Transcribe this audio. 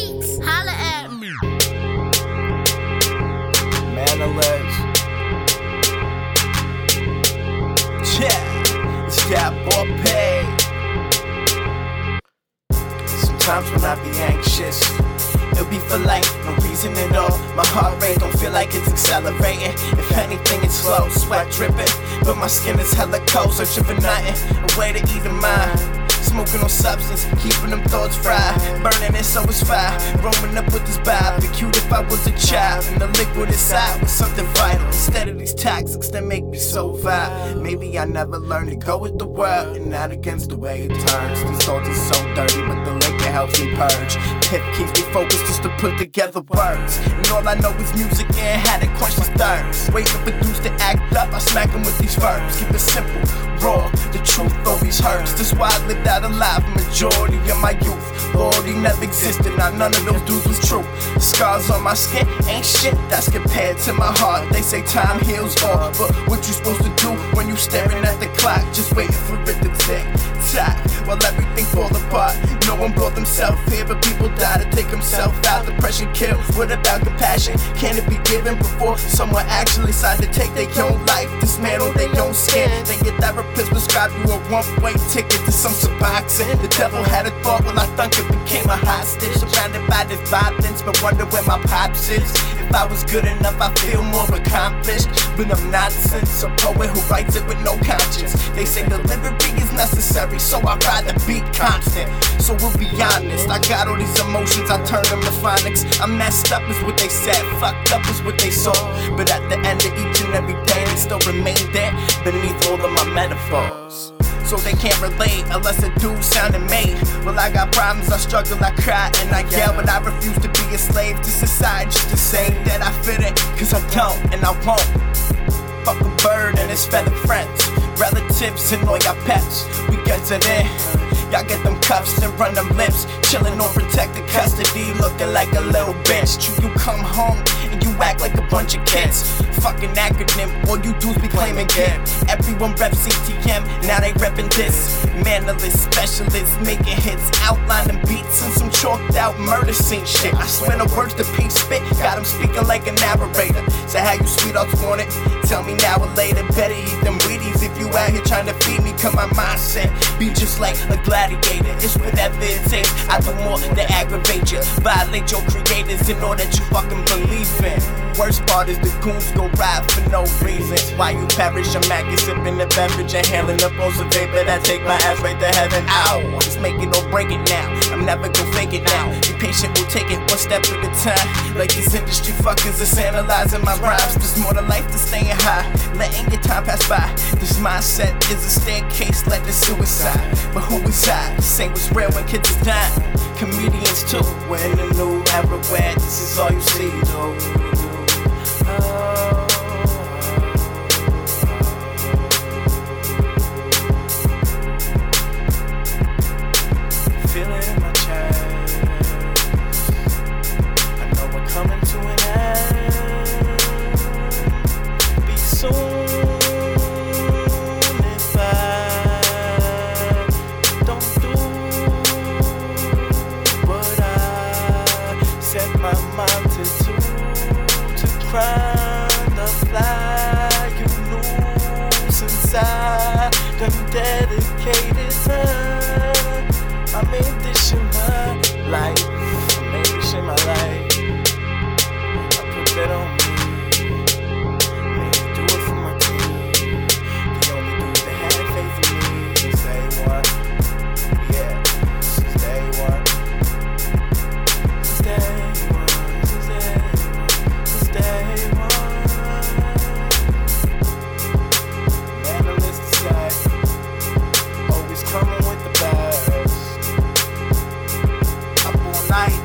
beats. Holla at me. Manalers. Yeah, it's that boy pay. Sometimes when I be anxious, it'll be for like no reason at all. My heart rate don't feel like it's accelerating. If anything, it's slow, sweat dripping. But my skin is hella cold, searching for nothing. A way to eat a mind. Smoking on substance, keeping them thoughts fried. Burning it so it's fire. Roaming up with this vibe. Be cute if I was a child. And the liquid inside was something vital. Instead of these toxics that make me so vile. Maybe I never learned to go with the world and not against the way it turns. These thoughts are so dirty, but the liquor helps me purge. Pip keeps me focused just to put together words. And all I know is music and how to quench this thirst. Waiting for dudes to smack them with these verbs. Keep it simple, raw. The truth always hurts. That's why I lived out alive majority of my youth. Loyalty never existed, now none of those dudes was true. Scars on my skin ain't shit that's compared to my heart. They say time heals all, but what you supposed to do when you staring at the clock, just waiting for it to tick tock while everything fall apart? No one brought themselves here, but people to take himself out. Depression kills. What about compassion? Can it be given before someone actually decides to take their own life? Dismantle their own skin. Then your therapist prescribe you a one-way ticket to some suboxone. The devil had a thought when I thunk it became a hostage. By this violence, but wonder where my pops is. If I was good enough, I feel more accomplished. But I'm nonsense, a poet who writes it with no conscience. They say delivery is necessary, so I'd rather be constant. So we'll be honest, I got all these emotions, I turn them to phonics. I'm messed up is what they said, fucked up is what they saw. But at the end of each and every day, they still remain there beneath all of my metaphors. So they can't relate unless a dude sounded made. Well, I got problems, I struggle, I cry, and I yell, but I refuse to be a slave to society just to say that I fit it. Cause I don't, and I won't. Fuck a bird and his feathered friends. Relatives and all your pets. We get it in. Y'all get them cuffs and run them lips. Chillin' on protected custody, looking like a little bitch. You, you come home and you act like a bunch of kids. Fucking acronym, all you dudes be claiming kid. Everyone rep CTM, now they reppin' this. Manalist specialist, making hits, outlining beats and some chalked out murder scene shit. I swear the words to Pete spit, got him speaking like a narrator. So how you sweethearts want it? Tell me now or later. Better eat them Wheaties if you out here trying to feed me. Cause my mindset be just like a gladiator. It's whatever it takes. I do more than aggravate you. Violate your creators in all that you fucking believe in. Worst part is the goons go ride for no reason. Why you perish? I'm at sipping the beverage and handling the pulse of vapor that take my ass right to heaven. Ow, just make it or break it now. I'm never gonna fake it now. Be patient, we'll take it one step at a time. Like these industry fuckers is analyzing my rhymes. There's more to life than staying high, letting your time pass by. This mindset is a staircase led to suicide. But who is I? Say what's real when kids is dying. Comedians too. We're in a new era where this is all you see, though. find the fly you lose inside them dedicated time. sight.